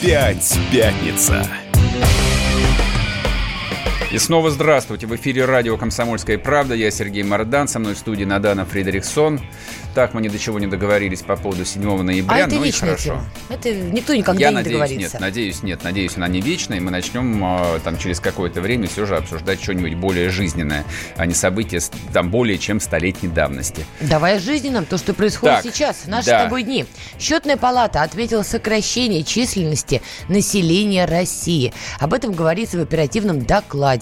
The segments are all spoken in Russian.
Опять пятница. И снова здравствуйте. В эфире радио «Комсомольская правда». Я Сергей Мордан. Со мной в студии Надана Фредериксон. Так, мы ни до чего не договорились по поводу 7 ноября. А это ну и хорошо. тема. Это никто никогда Я не надеюсь, договорится. нет, надеюсь, нет, надеюсь, она не вечная, и мы начнем э, там через какое-то время все же обсуждать что-нибудь более жизненное, а не события там более чем столетней давности. Давай о жизненном, то, что происходит Так, сейчас, в наши да. с тобой дни. Счетная палата ответила сокращение численности населения России. Об этом говорится в оперативном докладе.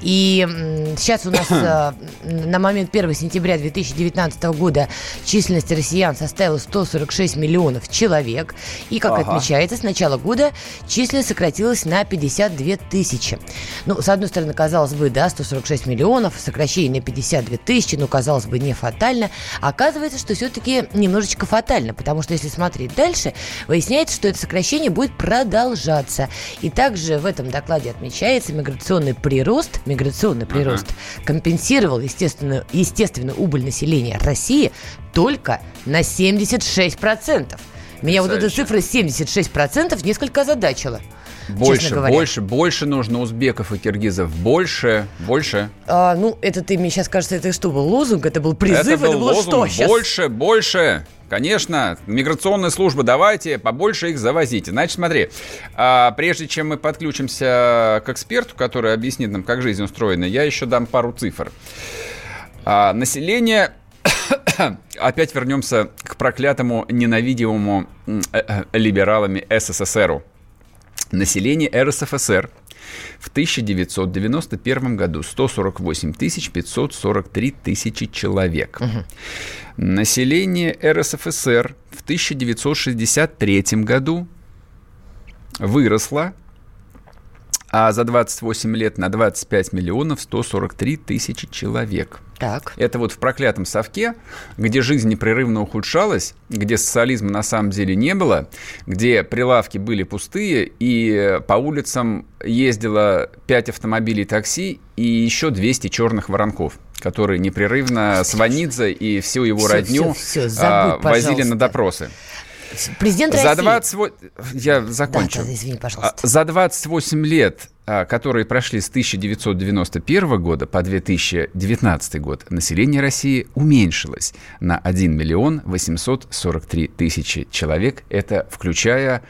И м, сейчас у нас э, на момент 1 сентября 2019 года численность россиян составила 146 миллионов человек. И, как Ага. отмечается, с начала года численность сократилась на 52 тысячи. Ну, с одной стороны, казалось бы, да, 146 миллионов, сокращение на 52 тысячи, ну, казалось бы, не фатально. Оказывается, что все-таки немножечко фатально, потому что если смотреть дальше, выясняется, что это сокращение будет продолжаться. И также в этом докладе отмечается миграционный прирост, миграционный прирост компенсировал естественную, естественную убыль населения России только на 76%. Меня вот эта цифра 76% несколько озадачила. Больше, больше, больше нужно узбеков и киргизов. Больше, больше. А, ну, это ты мне сейчас кажется, это что был лозунг, это был призыв, это, был было лозунг. что сейчас? Больше, больше. Конечно, миграционная служба, давайте побольше их завозите. Значит, смотри, а, прежде чем мы подключимся к эксперту, который объяснит нам, как жизнь устроена, я еще дам пару цифр. А, население опять вернемся к проклятому, ненавидимому э, э, либералами СССРу. Население РСФСР в 1991 году 148 543 тысячи человек. Население РСФСР в 1963 году выросло а за 28 лет на 25 миллионов 143 тысячи человек. Так. Это вот в проклятом совке, где жизнь непрерывно ухудшалась, где социализма на самом деле не было, где прилавки были пустые, и по улицам ездило 5 автомобилей такси и еще 200 черных воронков, которые непрерывно Сванидзе и всю его Всё, родню всё, всё, а, забудь, возили пожалуйста. на допросы. Президент За России. 28... Я закончу. Да, извини, пожалуйста. А, За 28 лет, а, которые прошли с 1991 года по 2019 год, население России уменьшилось на 1 миллион 843 тысячи человек. Это включая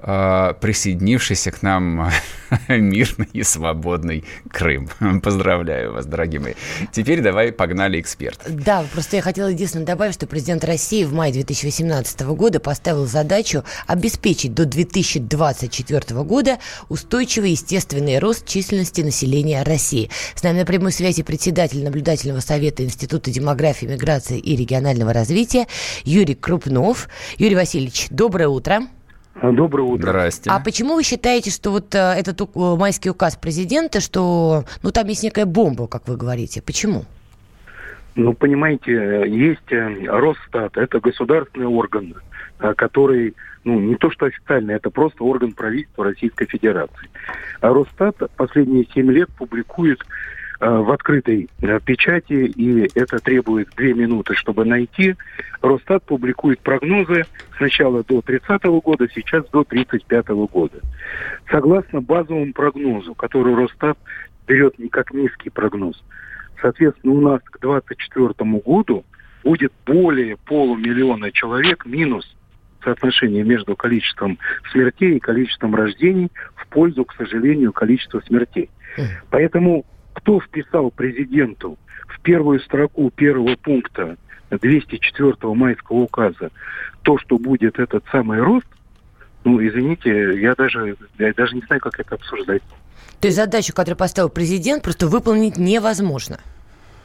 присоединившийся к нам мирный и свободный Крым. Поздравляю вас, дорогие мои. Теперь давай погнали эксперт. Да, просто я хотела единственное добавить, что президент России в мае 2018 года поставил задачу обеспечить до 2024 года устойчивый естественный рост численности населения России. С нами на прямой связи председатель наблюдательного совета Института демографии, миграции и регионального развития Юрий Крупнов. Юрий Васильевич, доброе утро. Доброе утро. Здрасте. А почему вы считаете, что вот э, этот э, майский указ президента, что ну там есть некая бомба, как вы говорите? Почему? Ну, понимаете, э, есть Росстат, это государственный орган, который, ну, не то что официальный, это просто орган правительства Российской Федерации. А Росстат последние семь лет публикует в открытой э, печати, и это требует две минуты, чтобы найти. Росстат публикует прогнозы сначала до 30 года, сейчас до 35 года. Согласно базовому прогнозу, который Росстат берет не как низкий прогноз, Соответственно, у нас к 2024 году будет более полумиллиона человек минус соотношение между количеством смертей и количеством рождений в пользу, к сожалению, количества смертей. Поэтому кто вписал президенту в первую строку первого пункта 204 майского указа то, что будет этот самый рост, ну, извините, я даже, я даже не знаю, как это обсуждать. То есть задачу, которую поставил президент, просто выполнить невозможно.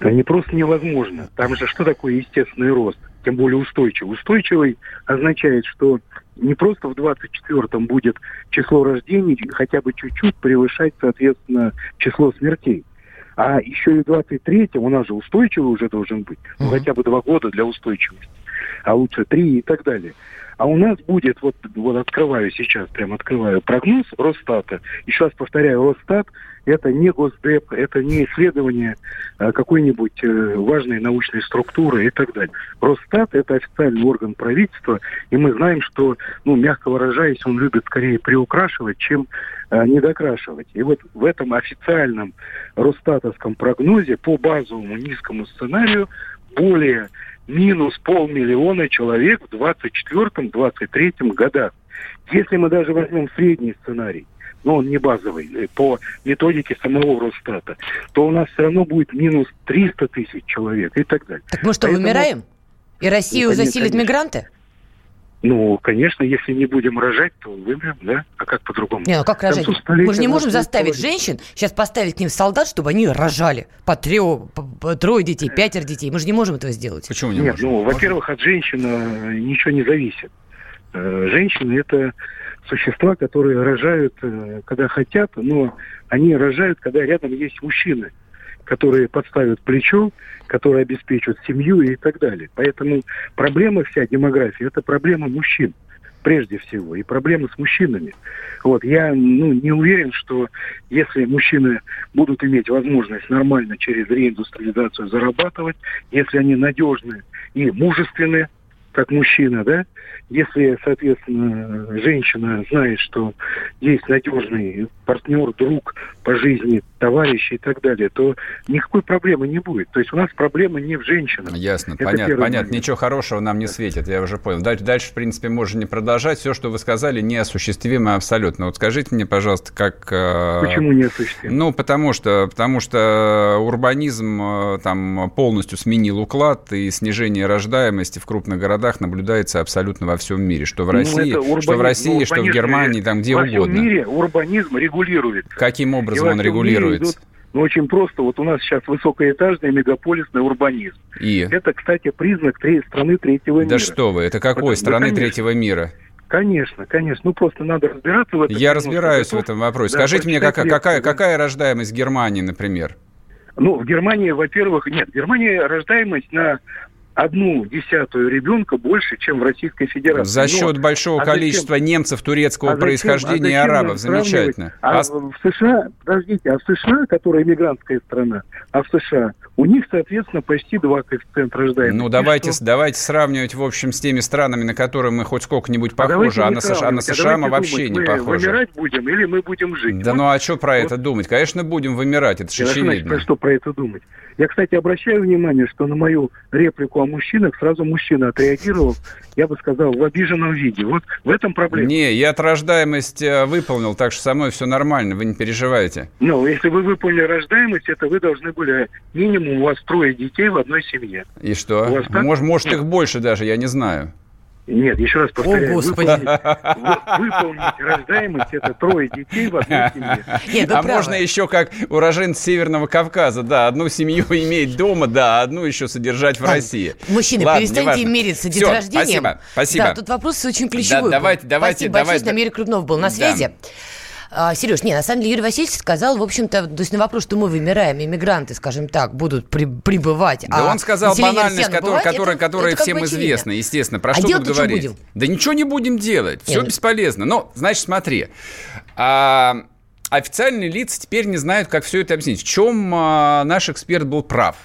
Не просто невозможно. Там же что такое естественный рост? Тем более устойчивый. Устойчивый означает, что не просто в 24-м будет число рождений хотя бы чуть-чуть превышать, соответственно, число смертей. А еще и в 23-м у нас же устойчивый уже должен быть. Ну, хотя бы два года для устойчивости. А лучше три и так далее. А у нас будет, вот, вот открываю сейчас, прям открываю прогноз Росстата. Еще раз повторяю, Росстат это не Госдеп, это не исследование а, какой-нибудь э, важной научной структуры и так далее. Росстат – это официальный орган правительства, и мы знаем, что, ну, мягко выражаясь, он любит скорее приукрашивать, чем а, недокрашивать. И вот в этом официальном Росстатовском прогнозе по базовому низкому сценарию более минус полмиллиона человек в 24-23 годах. Если мы даже возьмем средний сценарий, но он не базовый, э, по методике самого Росстата, то у нас все равно будет минус 300 тысяч человек и так далее. Так мы что, Поэтому... вымираем? И Россию ну, заселят конечно. мигранты? Ну, конечно, если не будем рожать, то вымрем, да? А как по-другому? Не, ну как рожать? Мы же не можем заставить женщин сейчас поставить к ним солдат, чтобы они рожали. По, трё, по, по трое детей, пятеро детей. Мы же не можем этого сделать. Почему не Нет, можем? ну, во-первых, от женщины э, ничего не зависит. Э, женщины – это существа, которые рожают, э, когда хотят, но они рожают, когда рядом есть мужчины, которые подставят плечо, которые обеспечат семью и так далее. Поэтому проблема вся демографии – это проблема мужчин прежде всего, и проблемы с мужчинами. Вот, я ну, не уверен, что если мужчины будут иметь возможность нормально через реиндустриализацию зарабатывать, если они надежны и мужественны, как мужчина, да, если, соответственно, женщина знает, что есть надежный партнер, друг по жизни, товарищ и так далее, то никакой проблемы не будет. То есть у нас проблема не в женщинах. Ясно, Это понятно, понятно. Момент. Ничего хорошего нам не светит, я уже понял. Дальше, дальше, в принципе, можно не продолжать. Все, что вы сказали, неосуществимо абсолютно. Вот скажите мне, пожалуйста, как... Э, Почему неосуществимо? Ну, потому что, потому что урбанизм э, там полностью сменил уклад, и снижение рождаемости в крупных городах наблюдается абсолютно во всем мире. Что в ну, России, урбанизм, что в России, что в Германии, там где во угодно. Во всем мире урбанизм регулирует. Каким образом он регулируется? Идут, ну, очень просто. Вот у нас сейчас высокоэтажный мегаполисный урбанизм. И? Это, кстати, признак страны третьего да мира. Да что вы, это какой Потому, страны да, третьего мира? Конечно, конечно. Ну, просто надо разбираться в этом. Я разбираюсь готов. в этом вопросе. Да, Скажите мне, какая, какая, какая рождаемость Германии, например? Ну, в Германии, во-первых, нет. В Германии рождаемость на одну десятую ребенка больше, чем в Российской Федерации. За счет Но, большого а количества зачем, немцев турецкого а зачем, происхождения а и арабов. Замечательно. А, а в США, подождите, а в США, которая иммигрантская страна, а в США у них, соответственно, почти два коэффициента рождаемости. Ну, давайте, давайте сравнивать, в общем, с теми странами, на которые мы хоть сколько-нибудь а похожи, а, а на США, а на США а мы вообще думать, не мы похожи. вымирать будем или мы будем жить? Да вот. ну а что про вот. это думать? Конечно, будем вымирать, это же очевидно. Значит, что про это думать? Я, кстати, обращаю внимание, что на мою реплику о мужчинах сразу мужчина отреагировал, я бы сказал, в обиженном виде. Вот в этом проблема. Не, я от рождаемость э, выполнил, так что со мной все нормально, вы не переживайте. Ну, если вы выполнили рождаемость, это вы должны были минимум у вас трое детей в одной семье. И что? Может, может их больше даже, я не знаю. Нет, еще раз повторяю. О, Господи. Выполнить, выполнить рождаемость – это трое детей в одной семье. Нет, а правы. можно еще как уроженец Северного Кавказа, да, одну семью иметь дома, да, одну еще содержать в России. Мужчины, Ладно, перестаньте мериться деторождением. Все, спасибо, спасибо. Да, тут вопрос очень ключевой. Да, давайте, давайте, спасибо давайте. большое, Намир Крупнов был на связи. Да. А, Сереж, не, на самом деле Юрий Васильевич сказал, в общем-то, то есть на вопрос, что мы вымираем, иммигранты, скажем так, будут при, прибывать. Да а он сказал банальность, которая, которая, которая всем известна, естественно. Про а что тут говорить? Что да ничего не будем делать, все Нет. Ну бесполезно. Но, значит, смотри. А, официальные лица теперь не знают, как все это объяснить. В чем а, наш эксперт был прав?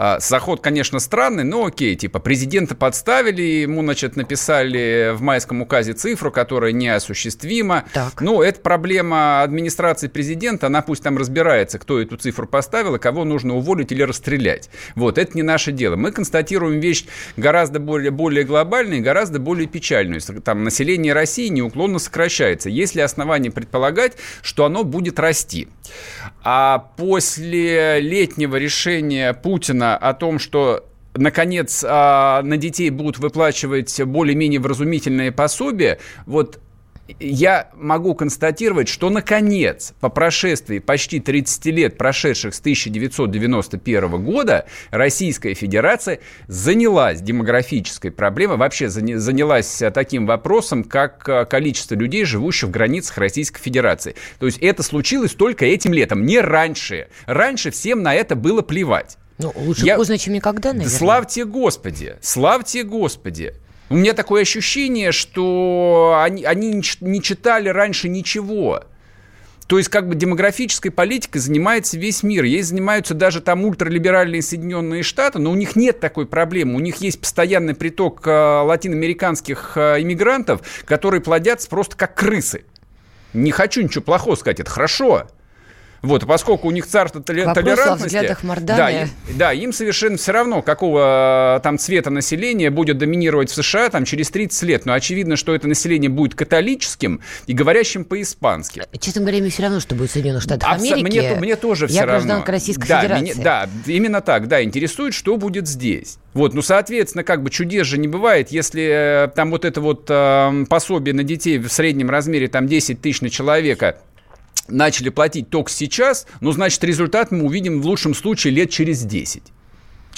А, заход, конечно, странный, но окей, типа президента подставили, ему, значит, написали в майском указе цифру, которая неосуществима. Так. Ну, это проблема администрации президента, она пусть там разбирается, кто эту цифру поставил, и кого нужно уволить или расстрелять. Вот, это не наше дело. Мы констатируем вещь гораздо более, более глобальную и гораздо более печальную. Там население России неуклонно сокращается. Есть ли основания предполагать, что оно будет расти? А после летнего решения Путина о том, что наконец а, на детей будут выплачивать более-менее вразумительные пособия, вот я могу констатировать, что, наконец, по прошествии почти 30 лет, прошедших с 1991 года, Российская Федерация занялась демографической проблемой, вообще занялась таким вопросом, как э, количество людей, живущих в границах Российской Федерации. То есть это случилось только этим летом, не раньше. Раньше всем на это было плевать. Ну, лучше я... поздно, чем никогда, наверное. Славьте Господи, славьте Господи. У меня такое ощущение, что они, они не читали раньше ничего. То есть как бы демографической политикой занимается весь мир. Ей занимаются даже там ультралиберальные Соединенные Штаты, но у них нет такой проблемы. У них есть постоянный приток э, латиноамериканских э, иммигрантов, которые плодятся просто как крысы. Не хочу ничего плохого сказать, это хорошо. Вот, поскольку у них царство толи- толерантности... Да, им, да, им совершенно все равно, какого э, там цвета населения будет доминировать в США там, через 30 лет. Но очевидно, что это население будет католическим и говорящим по-испански. Честно говоря, мне все равно, что будет в Соединенных Штатах Америки. Мне, мне тоже все равно. Я Российской да, Федерации. Меня, да, именно так, да, интересует, что будет здесь. Вот, ну, соответственно, как бы чудес же не бывает, если э, там вот это вот э, пособие на детей в среднем размере там 10 тысяч на человека начали платить только сейчас, ну, значит, результат мы увидим в лучшем случае лет через 10.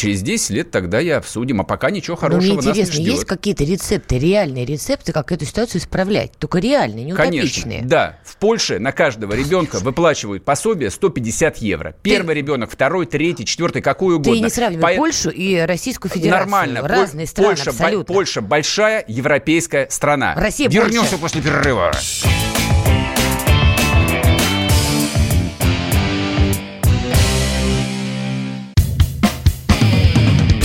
Через 10 лет тогда и обсудим, а пока ничего хорошего Но мне интересно, есть какие-то рецепты, реальные рецепты, как эту ситуацию исправлять? Только реальные, не утопичные. Конечно, да. В Польше на каждого ребенка выплачивают пособие 150 евро. Первый Ты... ребенок, второй, третий, четвертый, какой угодно. Ты не сравнивай По... Польшу и Российскую Федерацию. Нормально. Разные страны Польша, абсолютно. Польша большая европейская страна. Россия Вернемся Польша. после перерыва.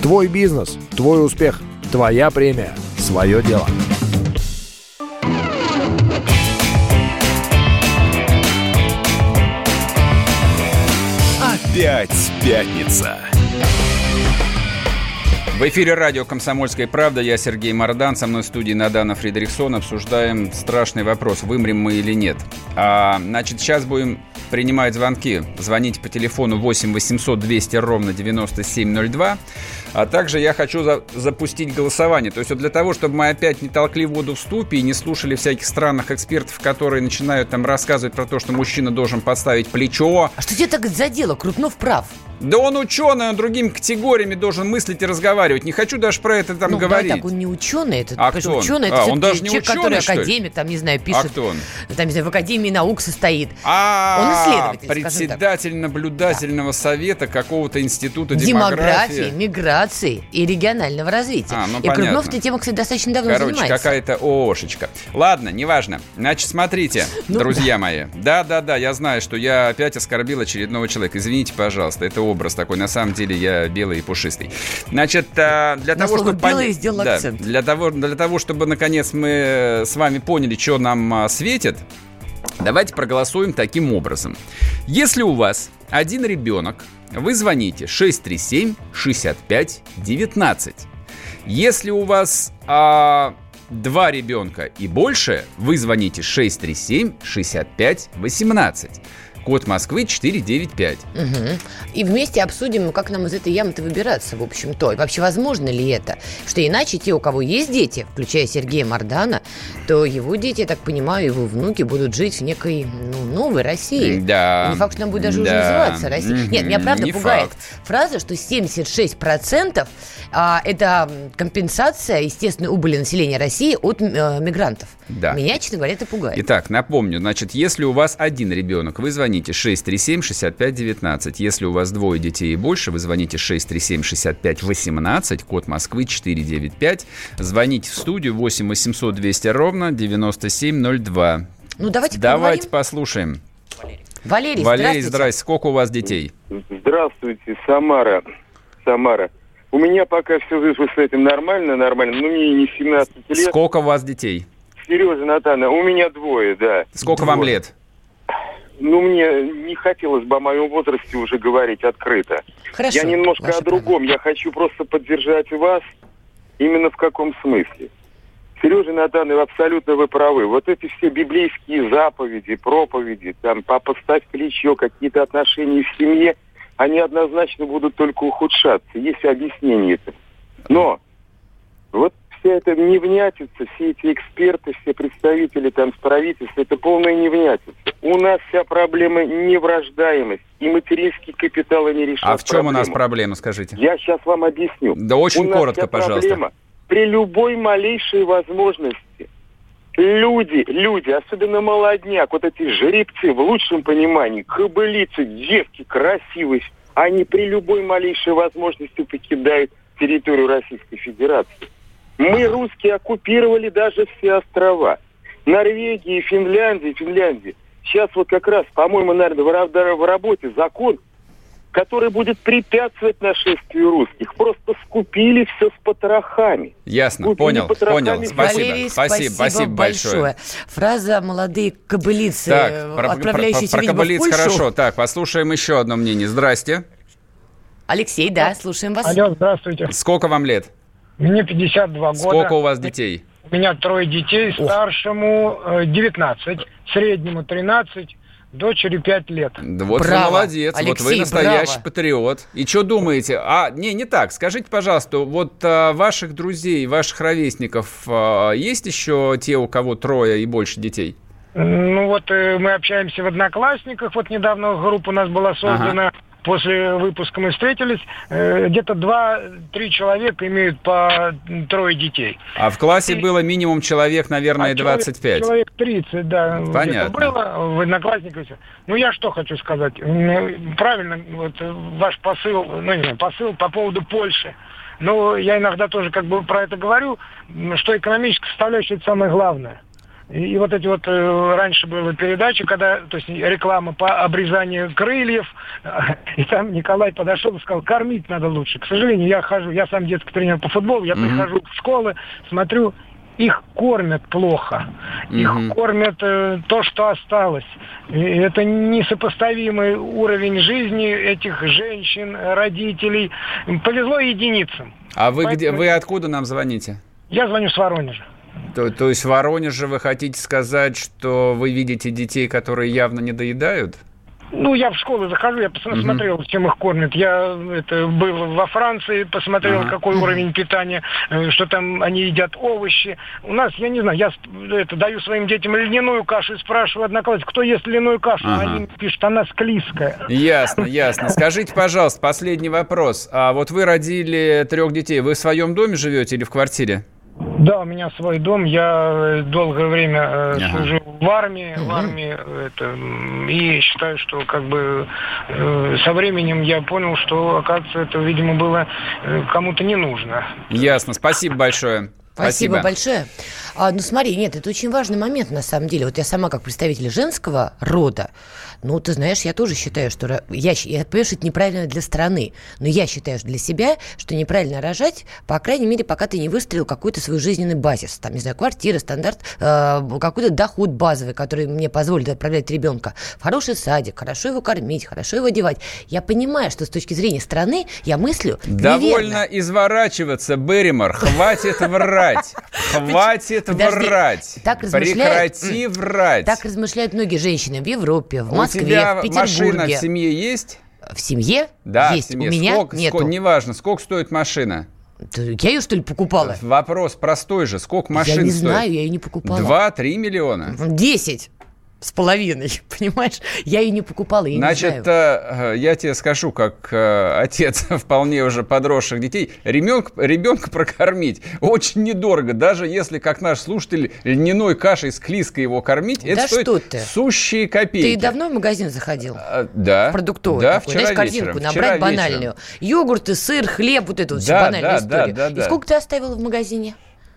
Твой бизнес, твой успех, твоя премия, свое дело. Опять пятница. В эфире радио «Комсомольская правда». Я Сергей Мордан. Со мной в студии Надана Фредериксон. Обсуждаем страшный вопрос, вымрем мы или нет. А, значит, сейчас будем принимать звонки. Звоните по телефону 8 800 200 ровно 9702. А также я хочу за запустить голосование. То есть вот для того, чтобы мы опять не толкли воду в ступе и не слушали всяких странных экспертов, которые начинают там рассказывать про то, что мужчина должен подставить плечо. А что тебе так задело? Крупнов прав. Да он ученый, он другими категориями должен мыслить и разговаривать. Не хочу даже про это там ну, говорить. так, он не ученый. Это, а кто он? ученый, это а, он даже не человек, ученый, который академик, там, не знаю, пишет. А кто он? Там, не знаю, в Академии наук состоит. А, он исследователь, председатель наблюдательного да. совета какого-то института демографии. демографии, миграции и регионального развития. А, ну, и Крупнов этой темой, кстати, достаточно давно Короче, занимается. какая-то ООшечка. Ладно, неважно. Значит, смотрите, ну, друзья да. мои. Да-да-да, я знаю, что я опять оскорбил очередного человека. Извините, пожалуйста, это образ такой. На самом деле я белый и пушистый. Значит, а, для На того, чтобы... белый сделал да, акцент. Для того, для того, чтобы, наконец, мы с вами поняли, что нам а, светит, давайте проголосуем таким образом. Если у вас один ребенок, вы звоните 637 65 19. Если у вас а, два ребенка и больше, вы звоните 637 65 18 код Москвы 495. Угу. И вместе обсудим, как нам из этой ямы-то выбираться, в общем-то. И вообще, возможно ли это? Что иначе те, у кого есть дети, включая Сергея Мардана, то его дети, я так понимаю, его внуки будут жить в некой ну, новой России. Да. И не факт, что она будет даже да. уже называться Россией. Угу. Нет, меня правда не пугает факт. фраза, что 76% а, это компенсация естественной убыли населения России от э, мигрантов. Да. Меня, честно говоря, это пугает. Итак, напомню, значит, если у вас один ребенок, вы звоните 637-6519. Если у вас двое детей и больше, вы звоните 637-6518, код Москвы 495. Звоните в студию 8 800 200 ровно 9702. Ну, давайте Давайте поговорим. послушаем. Валерий, Валерий, здравствуйте. здрасте. Сколько у вас детей? Здравствуйте, Самара. Самара. У меня пока все вышло с этим нормально, нормально. Ну, мне не 17 лет. Сколько у вас детей? Сережа, Натана, у меня двое, да. Сколько Двое. вам лет? Ну, мне не хотелось бы о моем возрасте уже говорить открыто. Хорошо. Я немножко ваше о другом. Я хочу просто поддержать вас именно в каком смысле. Сережа Натан, вы абсолютно вы правы. Вот эти все библейские заповеди, проповеди, там, папа ставь плечо, какие-то отношения в семье, они однозначно будут только ухудшаться. Есть объяснение этому. Но вот вся эта невнятица, все эти эксперты, все представители там с правительства, это полная невнятица. У нас вся проблема не в рождаемости, и материнский капитал не решает А в чем у нас проблему. проблема, скажите? Я сейчас вам объясню. Да очень У нас коротко, вся пожалуйста. проблема при любой малейшей возможности люди, люди, особенно молодняк, вот эти жеребцы в лучшем понимании, кобылицы, девки красивые, они при любой малейшей возможности покидают территорию Российской Федерации. Мы, русские, оккупировали даже все острова. Норвегии, Финляндии, Финляндии. Сейчас вот как раз, по-моему, наверное, в ра- в работе закон, который будет препятствовать нашествию русских. Просто скупили все с потрохами. Ясно, Купили понял, потрохами понял. Спасибо, Валерий, спасибо, спасибо большое. Фраза «молодые кобылицы, Так, э, про, про- отправляющиеся, про видимо, в кобылиц Польшу». хорошо. Так, послушаем еще одно мнение. Здрасте. Алексей, да, слушаем вас. Алло, здравствуйте. Сколько вам лет? Мне 52 года. Сколько у вас детей? У меня трое детей. Старшему э, 19, среднему 13, дочери 5 лет. Да Вот Браво, вы молодец, вот вы Алексей, настоящий браво. патриот. И что думаете? А, не, не так. Скажите, пожалуйста, вот а, ваших друзей, ваших ровесников а, есть еще те, у кого трое и больше детей? Ну вот э, мы общаемся в Одноклассниках. Вот недавно группа у нас была создана. После выпуска мы встретились. Э, где-то 2-3 человека имеют по трое детей. А в классе было минимум человек, наверное, А человек- 25. Человек 30, да. Понятно. Было в Одноклассниках. Ну, я что хочу сказать. М, Правильно, вот э, ваш посыл, ну, не знаю, посыл по поводу Польши. Ну, я иногда тоже как бы про это говорю, что экономическая составляющая это самое главное. И, и вот эти вот э, раньше была передача, когда, то есть реклама по обрезанию крыльев, и там Николай подошел и сказал, кормить надо лучше. К сожалению, я хожу, я сам детский тренер по футболу, я Мгм. прихожу в школы, смотрю, их кормят плохо. Их Мгм. кормят э, то, что осталось. И это несопоставимый уровень жизни этих женщин, родителей. Повезло единицам. А вы где? Поэтому- Вы откуда нам звоните? Я звоню с Воронежа. То, то есть в Воронеже вы хотите сказать, что вы видите детей, которые явно не доедают? Ну, я в школу захожу, я посмотрел, чем их кормят. Я это, был во Франции, посмотрел, Ага. какой уровень питания, э, что там они едят овощи. У нас, я не знаю, я это, даю своим детям льняную кашу и спрашиваю одноклассников, кто ест льняную кашу? Ага. Они пишут, она склизкая. Ясно, ясно. Скажите, пожалуйста, последний вопрос. А вот вы родили трех детей. Вы в своем доме живете или в квартире? Да, у меня свой дом, я э, долгое время э, Ага. служил в армии, в армии э, это, и считаю, что как бы э, со временем я понял, что, оказывается, это, видимо, было э, кому-то не нужно. Ясно. Спасибо большое. Спасибо, большое. А, ну смотри, нет, это очень важный момент на самом деле. Вот я сама как представитель женского рода, ну ты знаешь, я тоже считаю, что я, я понимаю, что это неправильно для страны, но я считаю что для себя, что неправильно рожать, по крайней мере, пока ты не выстроил какой-то свой жизненный базис, там, не знаю, квартира, стандарт, э, какой-то доход базовый, который мне позволит отправлять ребенка в хороший садик, хорошо его кормить, хорошо его одевать. Я понимаю, что с точки зрения страны я мыслю Довольно неверно. изворачиваться, Берримор. Хватит врать. Хватит Подожди, врать. так Прекрати врать. Так размышляют многие женщины в Европе, в У Москве, тебя в машина в Петербурге. семье есть? В семье? Да, Есть. в семье. У меня сколько, нету. сколько- неважно, сколько стоит машина. Я ее, что ли, покупала? Вопрос простой же. Сколько машин я не стоит? знаю, я ее не покупала. Два-три миллиона. Десять с половиной, понимаешь? Я ее не покупала, я не Значит, знаю. э, я тебе скажу, как э, отец вполне уже подросших детей, ребенка, ребенка прокормить очень недорого. Даже если, как наш слушатель, льняной кашей с клиской его кормить, это Да стоит что ты. сущие копейки. Ты давно в магазин заходил? А, да. В продуктовый да, такой, вчера знаешь, корзинку вечером, набрать вчера банальную. вечером. Йогурты, сыр, хлеб, вот эту вот всю Да, банальную да, историю. да, да, да. И сколько ты оставила в магазине?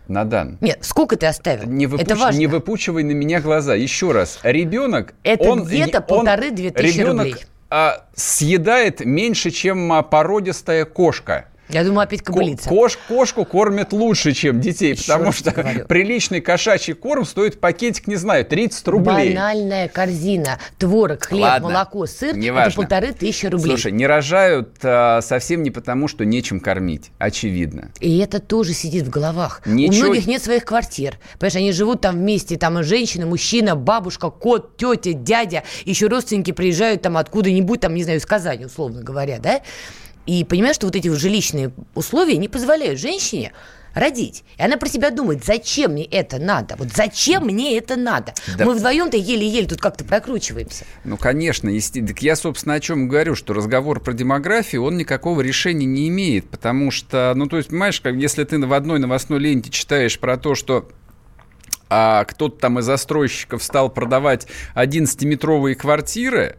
Надан. Нет, сколько ты оставил? Не, выпуч- Это важно. не выпучивай на меня глаза. Еще раз. Ребенок... Это он, где-то полторы-две тысячи ребенок, рублей. а, съедает меньше, чем а, породистая кошка. Я думаю, опять кобылица. Кош, кошку кормят лучше, чем детей, Еще потому что говорю. приличный кошачий корм стоит пакетик, не знаю, 30 рублей. Банальная корзина. Творог, хлеб, Ладно, молоко, сыр – это полторы тысячи рублей. Слушай, не рожают а, совсем не потому, что нечем кормить, очевидно. И это тоже сидит в головах. Ничего... У многих нет своих квартир. Понимаешь, они живут там вместе, там и женщина, мужчина, бабушка, кот, тетя, дядя, еще родственники приезжают там откуда-нибудь, там, не знаю, из Казани, условно говоря, да? И понимаешь, что вот эти жилищные условия не позволяют женщине родить. И она про себя думает, зачем мне это надо? Вот зачем мне это надо? Да. Мы вдвоем-то еле-еле тут как-то прокручиваемся. Ну, конечно. Если... Так я, собственно, о чем говорю, что разговор про демографию, он никакого решения не имеет, потому что, ну, то есть, понимаешь, как, если ты в одной новостной ленте читаешь про то, что а кто-то там из застройщиков стал продавать 11-метровые квартиры,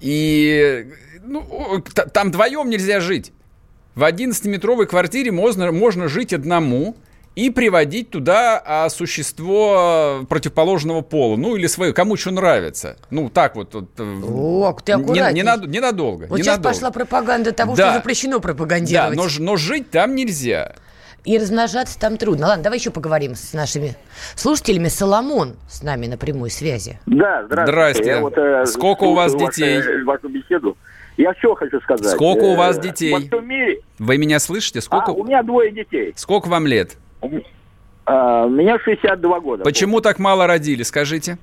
и ну, там вдвоем нельзя жить. В 11-метровой квартире можно, можно жить одному и приводить туда а, существо противоположного пола. Ну, или свое, кому что нравится. Ну, так вот. вот э, О, ты не, не, над, ненадолго. Вот ненадолго. сейчас пошла пропаганда того, да. что запрещено пропагандировать. Да, но, но жить там нельзя. И размножаться там трудно. Ладно, давай еще поговорим с нашими слушателями. Соломон с нами на прямой связи. Да, здравствуйте. Здрасте. вот, э, Сколько у вас детей? Вашу, вашу беседу. Я что хочу сказать. Сколько у вас э, детей? Во всем мире... Вы меня слышите? Сколько... А, у меня двое детей. Сколько вам лет? У меня 62 года. Почему так мало родили, скажите?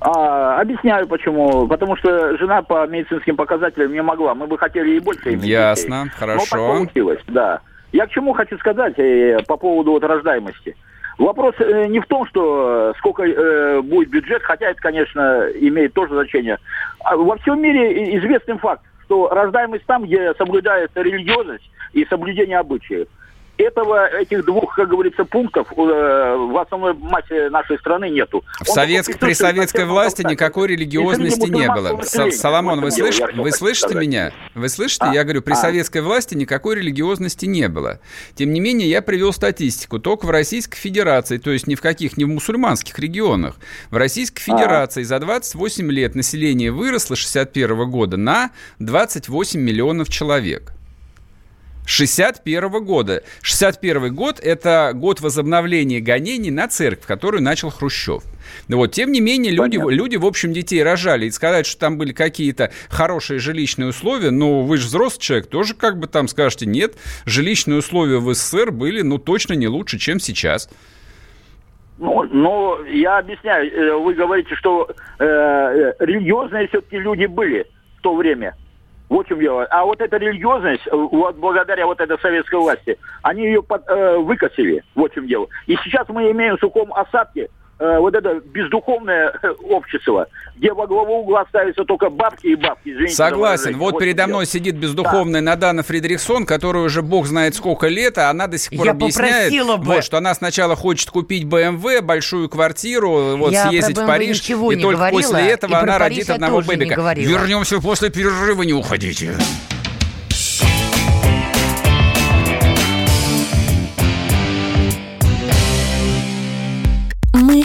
А, объясняю почему. Потому что жена по медицинским показателям не могла. Мы бы хотели и больше иметь Ясно, детей. хорошо. Но так получилось, да. Я к чему хочу сказать э, по поводу вот рождаемости. Вопрос э, не в том, что сколько э, будет бюджет, хотя это, конечно, имеет тоже значение. А во всем мире известный факт, что рождаемость там, где соблюдается религиозность и соблюдение обычаев этого, этих двух, как говорится, пунктов э, в основной массе нашей страны нету. В совет... При советской власти никакой религиозности не было. Соломон, вы, слыш... вы слышите сказать. меня? Вы слышите? А? Я говорю, при а? советской власти никакой религиозности не было. Тем не менее, я привел статистику. Только в Российской Федерации, то есть ни в каких, ни в мусульманских регионах. В Российской а. Федерации а? за 28 лет население выросло 61 года на 28 миллионов человек. 61 года. 61 год – это год возобновления гонений на церковь, которую начал Хрущев. Но вот, тем не менее, люди, люди, в общем, детей рожали. И сказать, что там были какие-то хорошие жилищные условия, ну, вы же взрослый человек, тоже как бы там скажете, нет, жилищные условия в СССР были, ну, точно не лучше, чем сейчас. Ну, ну, я объясняю. Э, вы говорите, что э, э, религиозные все-таки люди были в то время. Вот в чем дело. А вот эта религиозность, э, вот благодаря вот этой советской власти, они ее под, э, выкосили. Вот в чем дело. И сейчас мы имеем в сухом осадке э, вот это бездуховное э, общество, где во главу угла ставятся только бабки и бабки. Извините, Согласен. Вот, вот передо мной сидит бездуховная да. Надана Фредериксон, которая уже бог знает сколько лет, а она до сих пор Я объясняет, бы. Вот, что она сначала хочет купить BMW, большую квартиру, вот Я съездить в Париж, и только говорила, после этого она родит одного бэбика. Вернемся после перерыва, не уходите.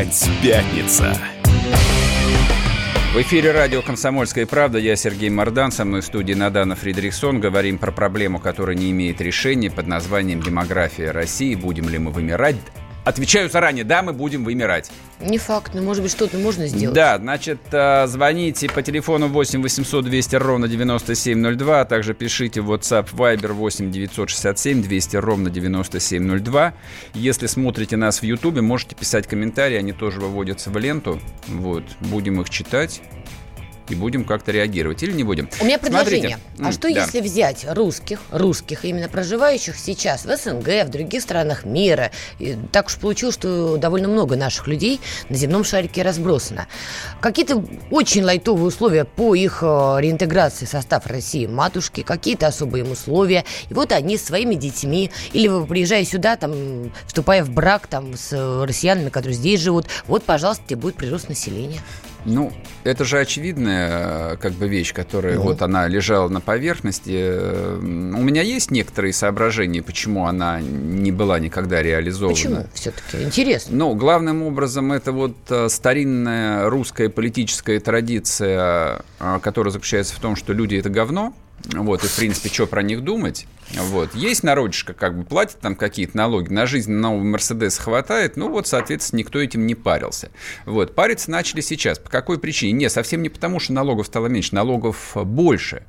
Опять пятница. В эфире радио «Комсомольская правда». Я Сергей Мордан. Со мной в студии Надана Фридрихсон. Говорим про проблему, которая не имеет решения под названием «Демография России». Будем ли мы вымирать? Отвечаю заранее, да, мы будем вымирать. Не факт, но может быть что-то можно сделать. Да, значит, э, звоните по телефону 8 800 200 ровно 9702, а также пишите в WhatsApp Viber 8 967 200 ровно 9702. Если смотрите нас в YouTube, можете писать комментарии, они тоже выводятся в ленту. Вот, будем их читать. И будем как-то реагировать. Или не будем. У меня предложение. Смотрите. А что Да. если взять русских, русских, именно проживающих сейчас в СНГ, в других странах мира? И так уж получилось, что довольно много наших людей на земном шарике разбросано. Какие-то очень лайтовые условия по их э, реинтеграции в состав России матушки, какие-то особые им условия. И вот они с своими детьми, или приезжая сюда, там, вступая в брак там, с э, россиянами, которые здесь живут, вот, пожалуйста, тебе будет прирост населения. Ну, это же очевидная э, как бы вещь, которая Ну. вот она лежала на поверхности. Э, У меня есть некоторые соображения, почему она не была никогда реализована. Почему? Все-таки интересно. Ну, главным образом, это вот э, старинная русская политическая традиция, которая заключается в том, что люди это говно. Вот, и, в принципе, что про них думать? Вот. Есть народишко, как бы платит там какие-то налоги, на жизнь нового Мерседес хватает, ну вот, соответственно, никто этим не парился. Вот. Париться начали сейчас. По какой причине? Не, совсем не потому, что налогов стало меньше, налогов больше.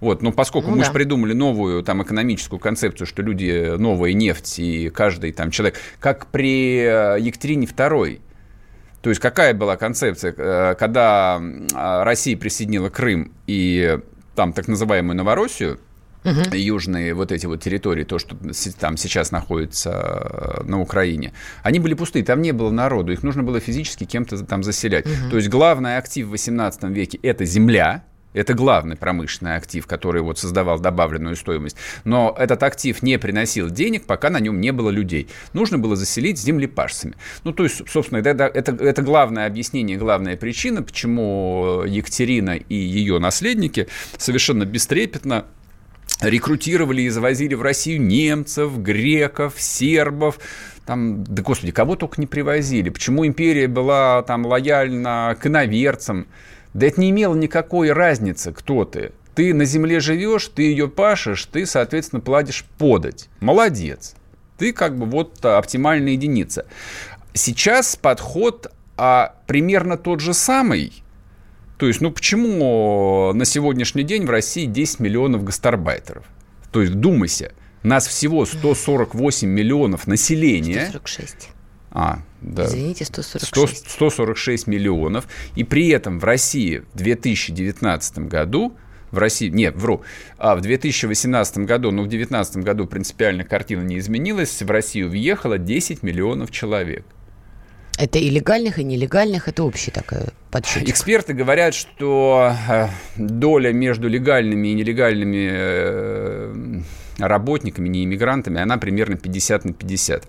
Вот. Но поскольку Ну мы да. же придумали новую там экономическую концепцию, что люди новая нефть, и каждый там человек, как при э, Екатерине II, то есть какая была концепция, э, когда а, Россия присоединила Крым и там так называемую Новороссию, южные вот эти вот территории, то, что там сейчас находится э, на Украине, они были пустые, там не было народу, их нужно было физически кем-то там заселять. То есть главный актив в 18 веке – это земля, это главный промышленный актив, который вот создавал добавленную стоимость. Но этот актив не приносил денег, пока на нем не было людей. Нужно было заселить землепашцами. Ну, то есть, собственно, это, это, это главное объяснение, главная причина, почему Екатерина и ее наследники совершенно бестрепетно рекрутировали и завозили в Россию немцев, греков, сербов, там, да господи, кого только не привозили. Почему империя была там лояльна к иноверцам? Да это не имело никакой разницы, кто ты. Ты на земле живешь, ты ее пашешь, ты, соответственно, платишь подать. Молодец. Ты как бы вот а, оптимальная единица. Сейчас подход а, примерно тот же самый. То есть, ну почему на сегодняшний день в России 10 миллионов гастарбайтеров? То есть, думайся, нас всего 148 миллионов населения. 146. А, да. Извините, 100 146. 146 миллионов. И при этом в России в 2019 году в России, нет, вру, а в 2018 году, ну, в 2019 году принципиально картина не изменилась, в Россию въехало 10 миллионов человек. Это и легальных, и нелегальных, это общий такой подсчет. Эксперты говорят, что э, доля между легальными и нелегальными э, работниками, не иммигрантами, она примерно 50 на 50.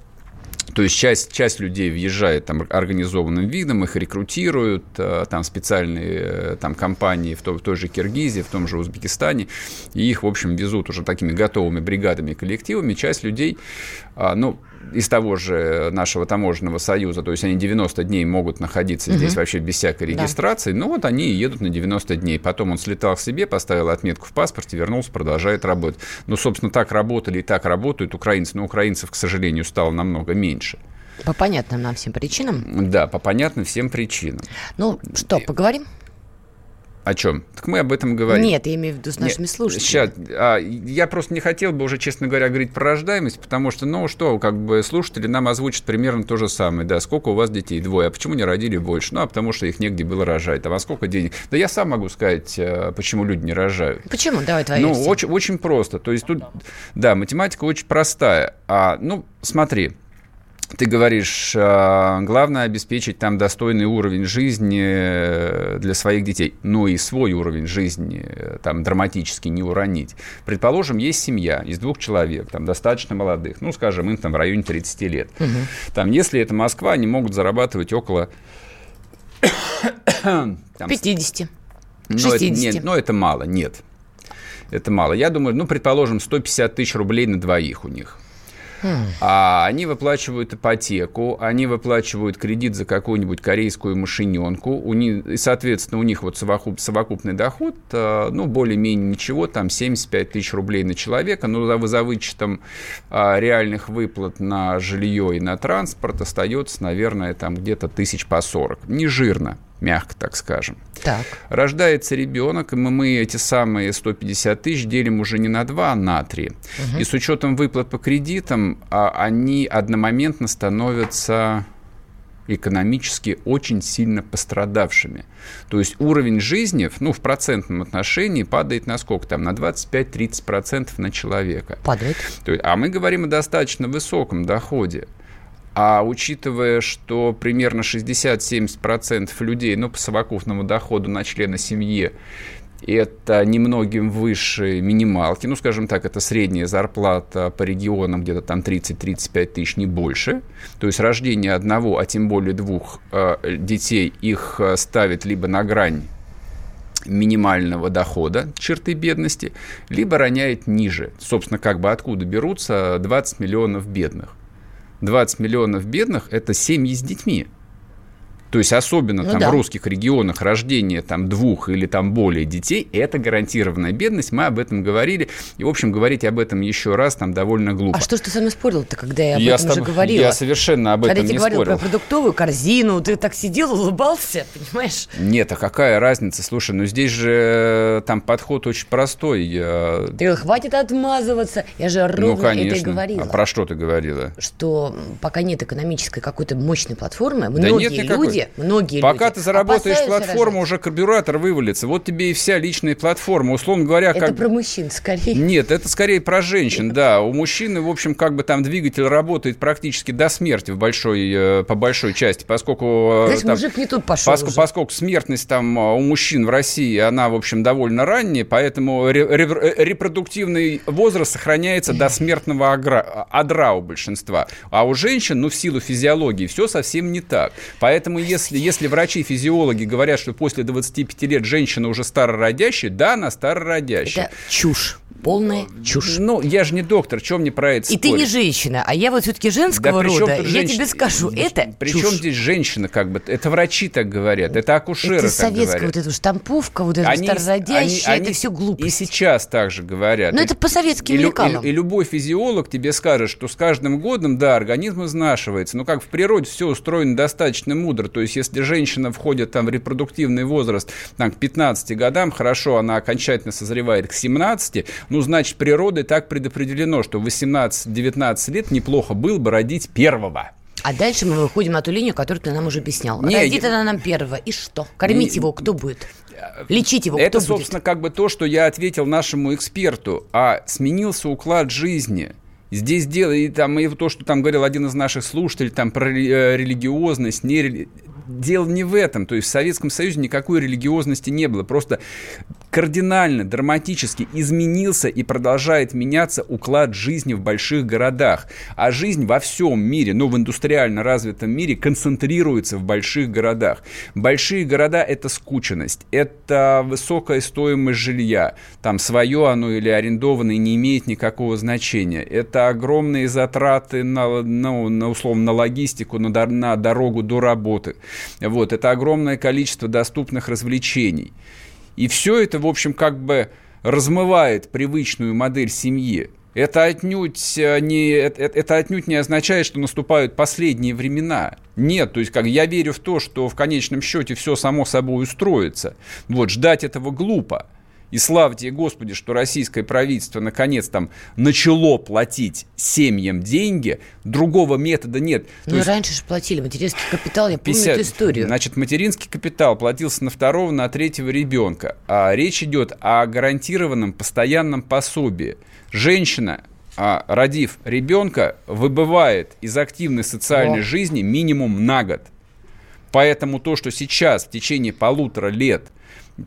То есть часть, часть людей въезжает там организованным видом, их рекрутируют, э, там специальные э, там, компании в той, в той же Киргизии, в том же Узбекистане, и их, в общем, везут уже такими готовыми бригадами и коллективами. Часть людей, ну, из того же нашего таможенного союза, то есть они 90 дней могут находиться здесь вообще без всякой Да. регистрации, ну вот они едут на 90 дней. Потом он слетал к себе, поставил отметку в паспорте, вернулся, продолжает работать. Ну, собственно, так работали и так работают украинцы, но украинцев, к сожалению, стало намного меньше. По понятным нам всем причинам. Да, по понятным всем причинам. Ну что, поговорим? О чем? Так мы об этом говорим. Нет, я имею в виду с нашими Нет, слушателями. щас, а, я просто не хотел бы уже, честно говоря, говорить про рождаемость, потому что, ну что, как бы слушатели нам озвучат примерно то же самое. Да, сколько у вас детей? Двое. А почему не родили больше? Ну, а потому что их негде было рожать. А во сколько денег? Да я сам могу сказать, э, почему люди не рожают. Почему? Давай твоя Ну, версия. очень, очень просто. То есть тут, да, математика очень простая. А, ну, смотри, ты говоришь, а, главное обеспечить там достойный уровень жизни э, для своих детей, но и свой уровень жизни э, там драматически не уронить. Предположим, есть семья из двух человек, там достаточно молодых, ну, скажем, им там в районе 30 лет. Там, если это Москва, они могут зарабатывать около... там, 50. ну, это, 60. нет, ну, это мало, нет. Это мало. Я думаю, ну, предположим, 150 тысяч рублей на двоих у них. А они выплачивают ипотеку, они выплачивают кредит за какую-нибудь корейскую машиненку, у них, и, соответственно, у них вот совокуп, совокупный доход, э, ну, более-менее ничего, там 75 тысяч рублей на человека, но за, вычетом а, реальных выплат на жилье и на транспорт остается, наверное, там где-то тысяч по 40. Не жирно, мягко так скажем. Так. Рождается ребенок, и мы, мы эти самые 150 тысяч делим уже не на 2, а на 3. И с учетом выплат по кредитам, а, они одномоментно становятся экономически очень сильно пострадавшими. То есть уровень жизни ну, в процентном отношении падает на сколько там? На 25-30% на человека. Падает. То есть, а мы говорим о достаточно высоком доходе. А учитывая, что примерно 60-70% людей, ну, по совокупному доходу на члена семьи, это немногим выше минималки, ну, скажем так, это средняя зарплата по регионам где-то там 30-35 тысяч, не больше. То есть рождение одного, а тем более двух э, детей их э, ставит либо на грань минимального дохода, черты бедности, либо роняет ниже. Собственно, как бы откуда берутся 20 миллионов бедных. 20 миллионов бедных – это семьи с детьми. То есть особенно ну, там да. в русских регионах рождение там двух или там более детей – это гарантированная бедность. Мы об этом говорили. И, в общем, говорить об этом еще раз там довольно глупо. А что ж ты со мной спорил-то, когда я об я этом уже говорила? Я совершенно об когда этом не спорил. Когда я про продуктовую корзину, ты так сидел, улыбался, понимаешь? Нет, а какая разница? Слушай, ну здесь же э, там подход очень простой. Ты говорил, хватит отмазываться. Я же ровно ну, конечно. это и говорила. А про что ты говорила? Что пока нет экономической какой-то мощной платформы, многие да нет люди многие Пока люди ты заработаешь платформу, уже карбюратор вывалится. Вот тебе и вся личная платформа. Условно говоря, это как... про мужчин скорее. Нет, это скорее про женщин, да. У мужчины, в общем, как бы там двигатель работает практически до смерти в большой, э, по большой части, поскольку... Э, Знаешь, там, мужик не тут пошел поскольку, поскольку смертность там э, у мужчин в России, она, в общем, довольно ранняя, поэтому репродуктивный возраст сохраняется до смертного адра у большинства. А у женщин, ну, в силу физиологии, все совсем не так. Поэтому если, если врачи-физиологи говорят, что после 25 лет женщина уже старородящая, да, она старородящая. Это чушь полная чушь. Ну, я же не доктор, чем мне про это И спорить? ты не женщина, а я вот все-таки женского да рода. Я женщ... тебе скажу, это Причем чушь. здесь женщина, как бы, это врачи так говорят, это акушеры это так советская говорят. вот эта штамповка, вот эта они, старородящая, они, это все глупости. И сейчас также говорят. Но это по советским и, лекалам. И, и, и любой физиолог тебе скажет, что с каждым годом, да, организм изнашивается, но как в природе все устроено достаточно мудро, то есть если женщина входит там в репродуктивный возраст там, к 15 годам, хорошо, она окончательно созревает к 17, ну, значит, природой так предопределено, что в 18-19 лет неплохо было бы родить первого. А дальше мы выходим на ту линию, которую ты нам уже объяснял. Не, Родит я... она нам первого. И что? Кормить не... его кто будет? Лечить его Это, кто собственно, будет? как бы то, что я ответил нашему эксперту. А сменился уклад жизни. Здесь дело, и, там, и то, что там говорил один из наших слушателей, там про э, религиозность, нерели дело не в этом. То есть в Советском Союзе никакой религиозности не было. Просто кардинально, драматически изменился и продолжает меняться уклад жизни в больших городах. А жизнь во всем мире, ну, в индустриально развитом мире, концентрируется в больших городах. Большие города – это скученность, это высокая стоимость жилья. Там свое оно или арендованное не имеет никакого значения. Это огромные затраты на, ну, на условно, на логистику, на, на дорогу до работы. Вот, это огромное количество доступных развлечений. И все это, в общем, как бы размывает привычную модель семьи. Это отнюдь, э, не, это, это отнюдь не означает, что наступают последние времена. Нет, то есть как я верю в то, что в конечном счете все само собой устроится. Вот, ждать этого глупо. И славьте Господи, что российское правительство наконец там начало платить семьям деньги. Другого метода нет. Ну, раньше же платили материнский капитал, я 50, помню эту историю. Значит, материнский капитал платился на второго, на третьего ребенка. А речь идет о гарантированном постоянном пособии. Женщина, а, родив ребенка, выбывает из активной социальной О. жизни минимум на год. Поэтому то, что сейчас в течение полутора лет –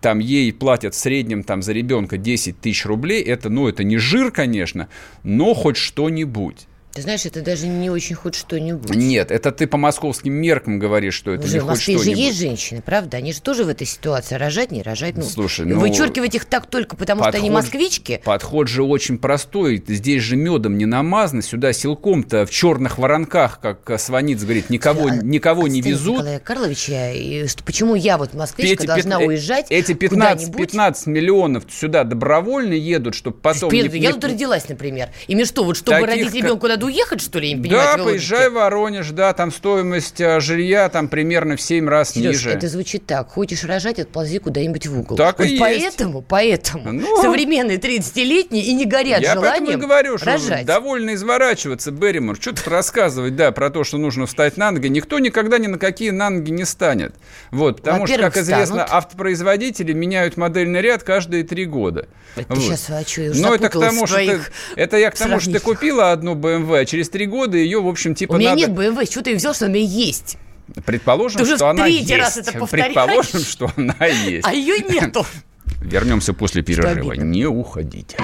там ей платят в среднем там за ребенка 10 тысяч рублей, это, ну, это не жир, конечно, но хоть что-нибудь. Ты знаешь, это даже не очень хоть что-нибудь. Нет, это ты по московским меркам говоришь, что это Уже, не хоть что-нибудь. Же есть женщины, правда? Они же тоже в этой ситуации. Рожать, не рожать. Ну, Слушай, ну... Вычеркивать их так только потому, подход, что они москвички? Подход же очень простой. Здесь же медом не намазано. Сюда силком-то в черных воронках, как Сваниц говорит, никого, а, никого не везут. Николай Карлович, я, почему я вот москвичка эти, должна пят... уезжать Эти 15, 15 миллионов сюда добровольно едут, чтобы потом... Не, я тут родилась, например. И мне что, вот чтобы Таких, родить ребенка, надо надо уехать, что ли, я понимаю Да, поезжай в Воронеж, да, там стоимость а, жилья там примерно в 7 раз Серёж, ниже. это звучит так. Хочешь рожать, отползи куда-нибудь в угол. Так и Вот есть. поэтому, поэтому Ну. современные 30-летние и не горят Я поэтому желанием говорю, что рожать. довольно изворачиваться, Берримор. Что тут рассказывать, да, про то, что нужно встать на ноги. Никто никогда ни на какие на ноги не станет. Вот, потому что, как известно, станут. автопроизводители меняют модельный ряд каждые три года. Это Вот. сейчас, а что, я уже Но это к тому, что ты, это я к тому, что ты купила одну BMW, а через три года ее, в общем, типа У меня надо... нет BMW, чего ты взял, что у меня есть? Предположим, Ты уже что в она есть. раз это повторяешь. Предположим, что она есть. А ее нету. Вернемся после перерыва. Не уходите.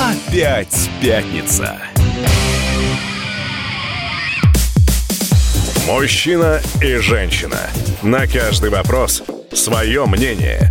Опять пятница. Мужчина и женщина. На каждый вопрос свое мнение.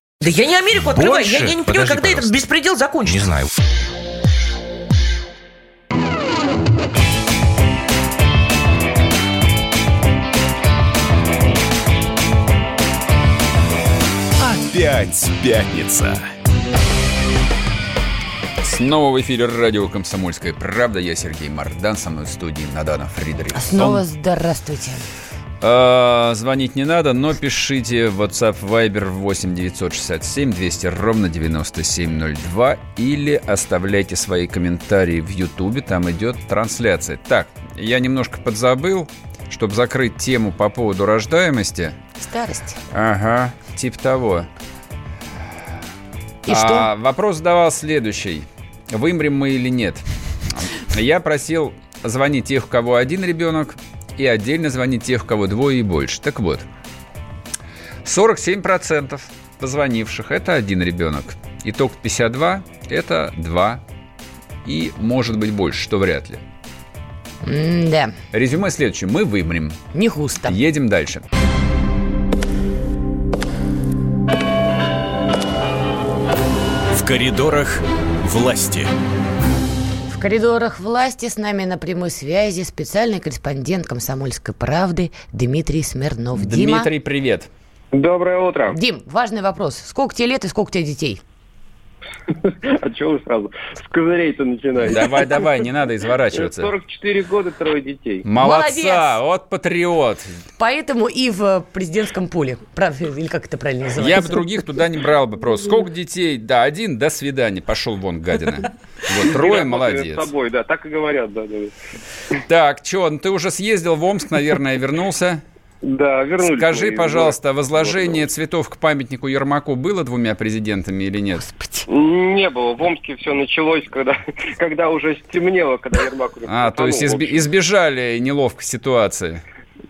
Да я не Америку открываю. Я, я не понимаю, Подожди, когда этот пожалуйста. беспредел закончится. Не знаю. Опять пятница. Снова в эфире радио «Комсомольская правда». Я Сергей Мардан, со мной в студии Надана Фридрихсон. Снова здравствуйте. А, звонить не надо, но пишите в WhatsApp Viber 8 967 200 ровно 9702 или оставляйте свои комментарии в YouTube, там идет трансляция. Так, я немножко подзабыл, чтобы закрыть тему по поводу рождаемости. Старость. Ага, типа того. И А, вопрос задавал следующий. Вымрем мы или нет? Я просил звонить тех, у кого один ребенок, и отдельно звонить тех, у кого двое и больше. Так вот, 47% позвонивших – это один ребенок. Итог 52 – это два и может быть больше, что вряд ли. Да, Резюме следующее. Мы вымрем. не густо. Едем дальше. В коридорах власти. В коридорах власти с нами на прямой связи специальный корреспондент «Комсомольской правды» Дмитрий Смирнов. Дима, Дмитрий, привет. Доброе утро. Дим, важный вопрос. Сколько тебе лет и сколько у тебя детей? А чего вы сразу с козырей-то начинаете? Давай, давай, не надо изворачиваться. 44 года, трое детей. Молодца, вот патриот. Поэтому и в президентском поле. Или как это правильно называется? Я бы других туда не брал бы просто. Сколько детей? Да, один, до свидания. Пошел вон, гадина. Вот, трое, молодец. над собой, да, так и говорят, да. Так, что, ну ты уже съездил в Омск, наверное, вернулся? Да, вернулись. Скажи, мы. пожалуйста, возложение цветов к памятнику Ермаку было двумя президентами или нет? Не было. В Омске все началось, когда, когда уже стемнело, когда Ермак уже А, то есть потонул, изби- избежали неловкой ситуации.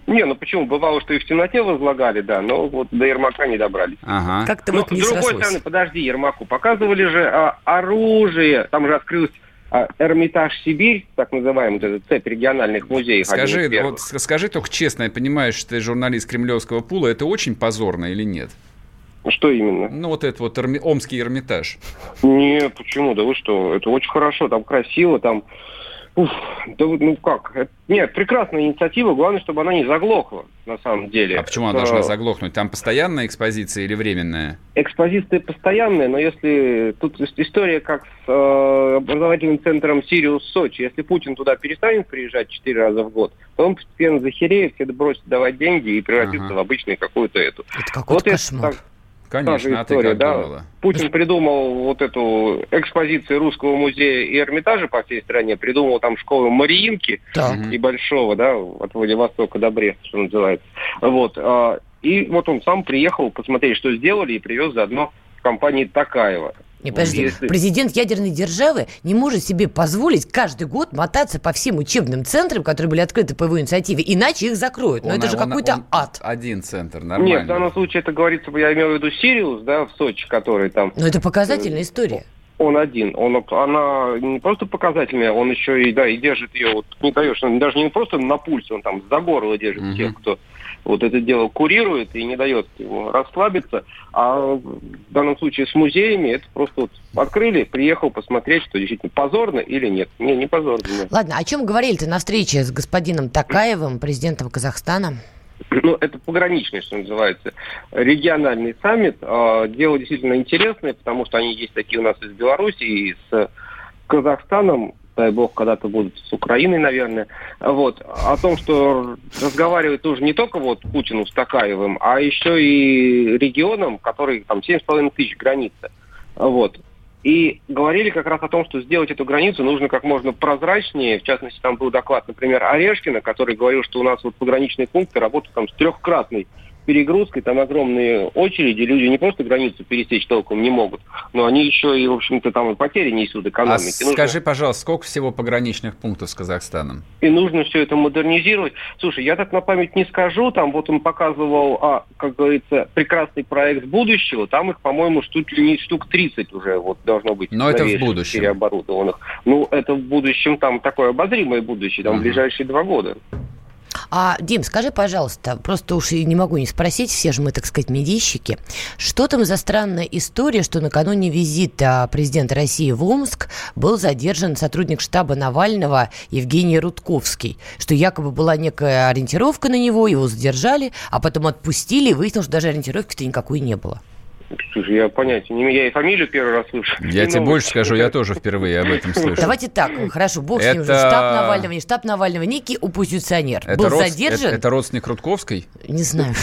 Не, ну почему? Бывало, что и в темноте возлагали, да, но вот до Ермака не добрались. Ага. Как-то Ну, вот с не другой срослось. стороны, подожди, Ермаку показывали же а, оружие. Там же открылась а, Эрмитаж Сибирь, так называемый, вот этот цепь региональных музеев. Скажи, вот скажи только честно, я понимаю, что ты журналист кремлевского пула, это очень позорно или нет? Что именно? Ну, вот этот вот Эрми- Омский Эрмитаж. Не, почему? Да вы что? Это очень хорошо, там красиво, там... Уф, да вот, ну как? Это- нет, прекрасная инициатива, главное, чтобы она не заглохла, на самом деле. А почему она должна Э, заглохнуть? Там постоянная экспозиция или временная? Экспозиция постоянная, но если... Тут ис- история как с э, образовательным центром «Сириус» Сочи. Если Путин туда перестанет приезжать четыре раза в год, то он постепенно захереет, все бросит давать деньги и превратится Ага. в обычный какую-то эту. Это какой-то Вот это кошмар. Так- та же Конечно, а ты история, как да. думала? Путин придумал вот эту экспозицию Русского музея и Эрмитажа по всей стране, придумал там школу Мариинки Так. И Большого, да, от Владивостока до Бреста, что называется. Вот. а, И вот он сам приехал посмотреть, что сделали, и привез заодно в компании Такаева. Не, подожди, Если- президент ядерной державы не может себе позволить каждый год мотаться по всем учебным центрам, которые были открыты по его инициативе, иначе их закроют. Но Он- это же какой-то ад. Один центр, Нет, в нормально. данном случае это говорится, я имею в виду Сириус, да, в Сочи, который там... Но это показательная история. он один. Он, она не просто показательная, он еще и, да, и держит ее, вот, не даешь, он даже не просто на пульсе, он там за горло держит Мгм. тех, кто вот это дело курирует и не дает ему расслабиться. А в данном случае с музеями это просто вот открыли, приехал посмотреть, что действительно позорно или нет. Не, не позорно. нет. Ладно, о чем говорили-то на встрече с господином Такаевым, президентом Казахстана? Ну, это пограничный, что называется, региональный саммит. А, Дело действительно интересное, потому что они есть такие у нас и с Белоруссией, и с Казахстаном, дай бог, когда-то будут с Украиной, наверное. Вот. О том, что разговаривает тоже не только вот Путину с Такаевым, а еще и регионом, который там 7,5 тысяч граница. Вот. И говорили как раз о том, что сделать эту границу нужно как можно прозрачнее. В частности, там был доклад, например, Орешкина, который говорил, что у нас вот пограничные пункты работают там с трехкратной перегрузкой, там огромные очереди, люди не просто границу пересечь толком не могут, но они еще и, в общем-то, там и потери несут А экономики. Нужно- скажи, пожалуйста, сколько всего пограничных пунктов с Казахстаном? и нужно все это модернизировать. Слушай, я так на память не скажу, там вот он показывал, а, как говорится, прекрасный проект будущего, там их, по-моему, штук, не штук 30 уже вот должно быть. Но это в будущем. Переоборудованных. Ну, это в будущем, там такое обозримое будущее, там Мгм. ближайшие два года. А, Дим, скажи, пожалуйста, просто уж и не могу не спросить, все же мы, так сказать, медийщики, что там за странная история, что накануне визита президента России в Омск был задержан сотрудник штаба Навального Евгений Рудковский, что якобы была некая ориентировка на него, его задержали, а потом отпустили, и выяснилось, что даже ориентировки-то никакой не было. Слушай, я понятия не имею, я и фамилию первый раз слышу. Я И тебе новость. больше скажу, я тоже впервые об этом слышу. Давайте так, хорошо, бог с ним уже, штаб Навального, не штаб Навального, некий оппозиционер Это, был задержан. это- это родственник Рудковской? Не знаю.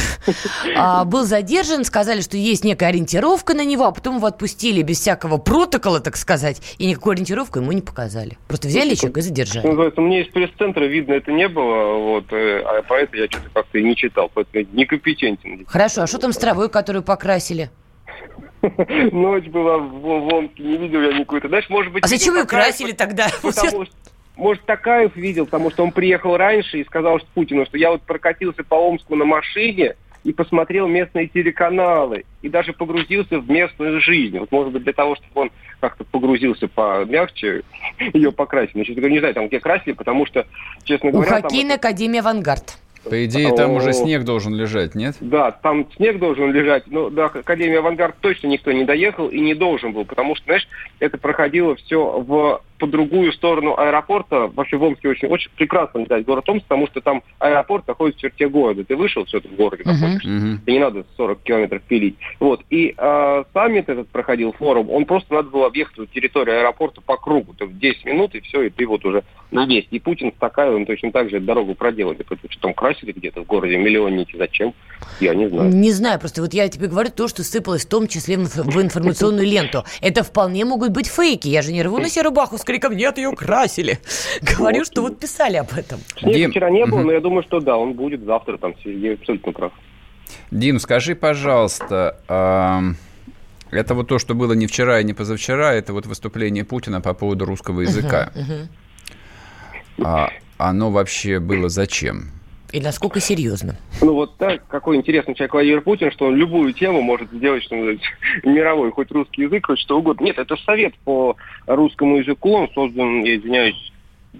А, был задержан, сказали, что есть некая ориентировка на него, а потом его отпустили без всякого протокола, так сказать, и никакую ориентировку ему не показали. Просто взяли человека и задержали. называется, мне из пресс-центра видно это не было, вот, э, а поэтому я что-то как-то и не читал, поэтому некомпетентен. Хорошо, а что там с травой, которую покрасили? Ночь была в, Омске, не видел я никакой-то. Знаешь, может быть... А зачем Такаев, красили тогда? Потому что, может, Такаев видел, потому что он приехал раньше и сказал что Путину, что я вот прокатился по Омску на машине и посмотрел местные телеканалы, и даже погрузился в местную жизнь. Вот, может быть, для того, чтобы он как-то погрузился помягче, ее покрасили. Значит, не знаю, там где красили, потому что, честно У говоря... там хоккейной академии «Авангард». По идее, там уже снег должен лежать, нет? Да, там снег должен лежать, но до Академии Авангард точно никто не доехал и не должен был, потому что, знаешь, это проходило все в по другую сторону аэропорта. Вообще в Омске очень, очень прекрасно летать город Омск, потому что там аэропорт находится в черте города. Ты вышел, все, ты в городе находишься. Мгм. И не надо 40 километров пилить. Вот. И э, саммит этот проходил, форум, он просто надо было объехать территорию аэропорта по кругу. То есть 10 минут, и все, и ты вот уже на месте. И Путин с Такаевым точно так же дорогу проделали. Потому что там красили где-то в городе миллионники. Зачем? Я не знаю. Не знаю, просто вот я тебе говорю то, что сыпалось в том числе в инф- в информационную ленту. Это вполне могут быть фейки. Я же не рву на себе рубаху криком «Нет, ее красили». Говорю, что вот писали об этом. Снега вчера не было, но я думаю, что да, он будет завтра там. Сергей абсолютно прав. Дим, скажи, пожалуйста, это вот то, что было не вчера и не позавчера, это вот выступление Путина по поводу русского языка. А оно вообще было зачем? И насколько серьезно? Ну вот так, какой интересный человек Владимир Путин, что он любую тему может сделать, что называется, мировой, хоть русский язык, хоть что угодно. Нет, это совет по русскому языку, он создан, я извиняюсь,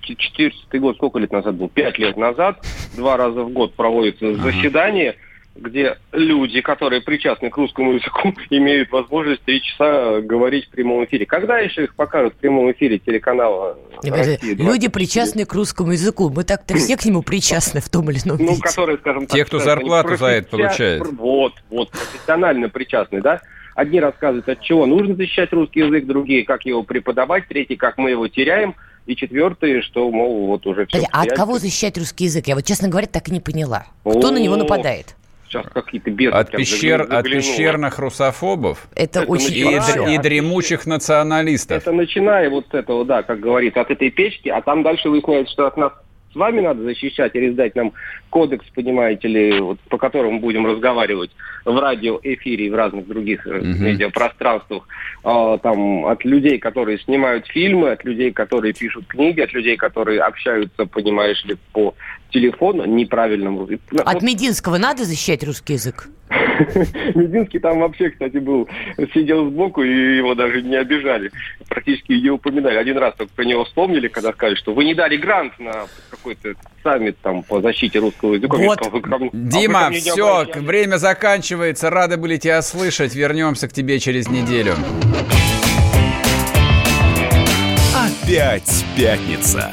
14 год, сколько лет назад был? Пять лет назад. Два раза в год проводится заседание, где люди, которые причастны к русскому языку, имеют возможность три часа говорить в прямом эфире. Когда еще их покажут в прямом эфире телеканала Россия? Люди причастны к русскому языку. Мы так-то все к нему причастны в том или ином Ну, виде. которые, скажем так... Те, кто зарплату за это получает. Вот, вот, профессионально причастны, да? Одни рассказывают, от чего нужно защищать русский язык, другие, как его преподавать, третьи, как мы его теряем, и четвертые, что, мол, вот уже все... А от кого защищать русский язык? Я вот, честно говоря, так и не поняла. Кто на него О, нападает? Сейчас какие-то бездны От, пещер, заглянуло. от пещерных русофобов Это, Это очень и, и дремучих националистов. Это начиная вот с этого, да, как говорится, от этой печки, а там дальше выясняется, что от нас с вами надо защищать или сдать нам кодекс, понимаете ли, вот, по которому будем разговаривать в радиоэфире и в разных других э, Мгм. медиапространствах, а, там, от людей, которые снимают фильмы, от людей, которые пишут книги, от людей, которые общаются, понимаешь ли, по телефон неправильном русском. От Мединского надо защищать русский язык? Мединский там вообще, кстати, был, сидел сбоку, и его даже не обижали. Практически не упоминали. Один раз только про него вспомнили, когда сказали, что вы не дали грант на какой-то саммит там по защите русского языка. Вот. Вы ко мне- а вы Дима, не все, время заканчивается. Рады были тебя слышать. Вернемся к тебе через неделю. Опять пятница.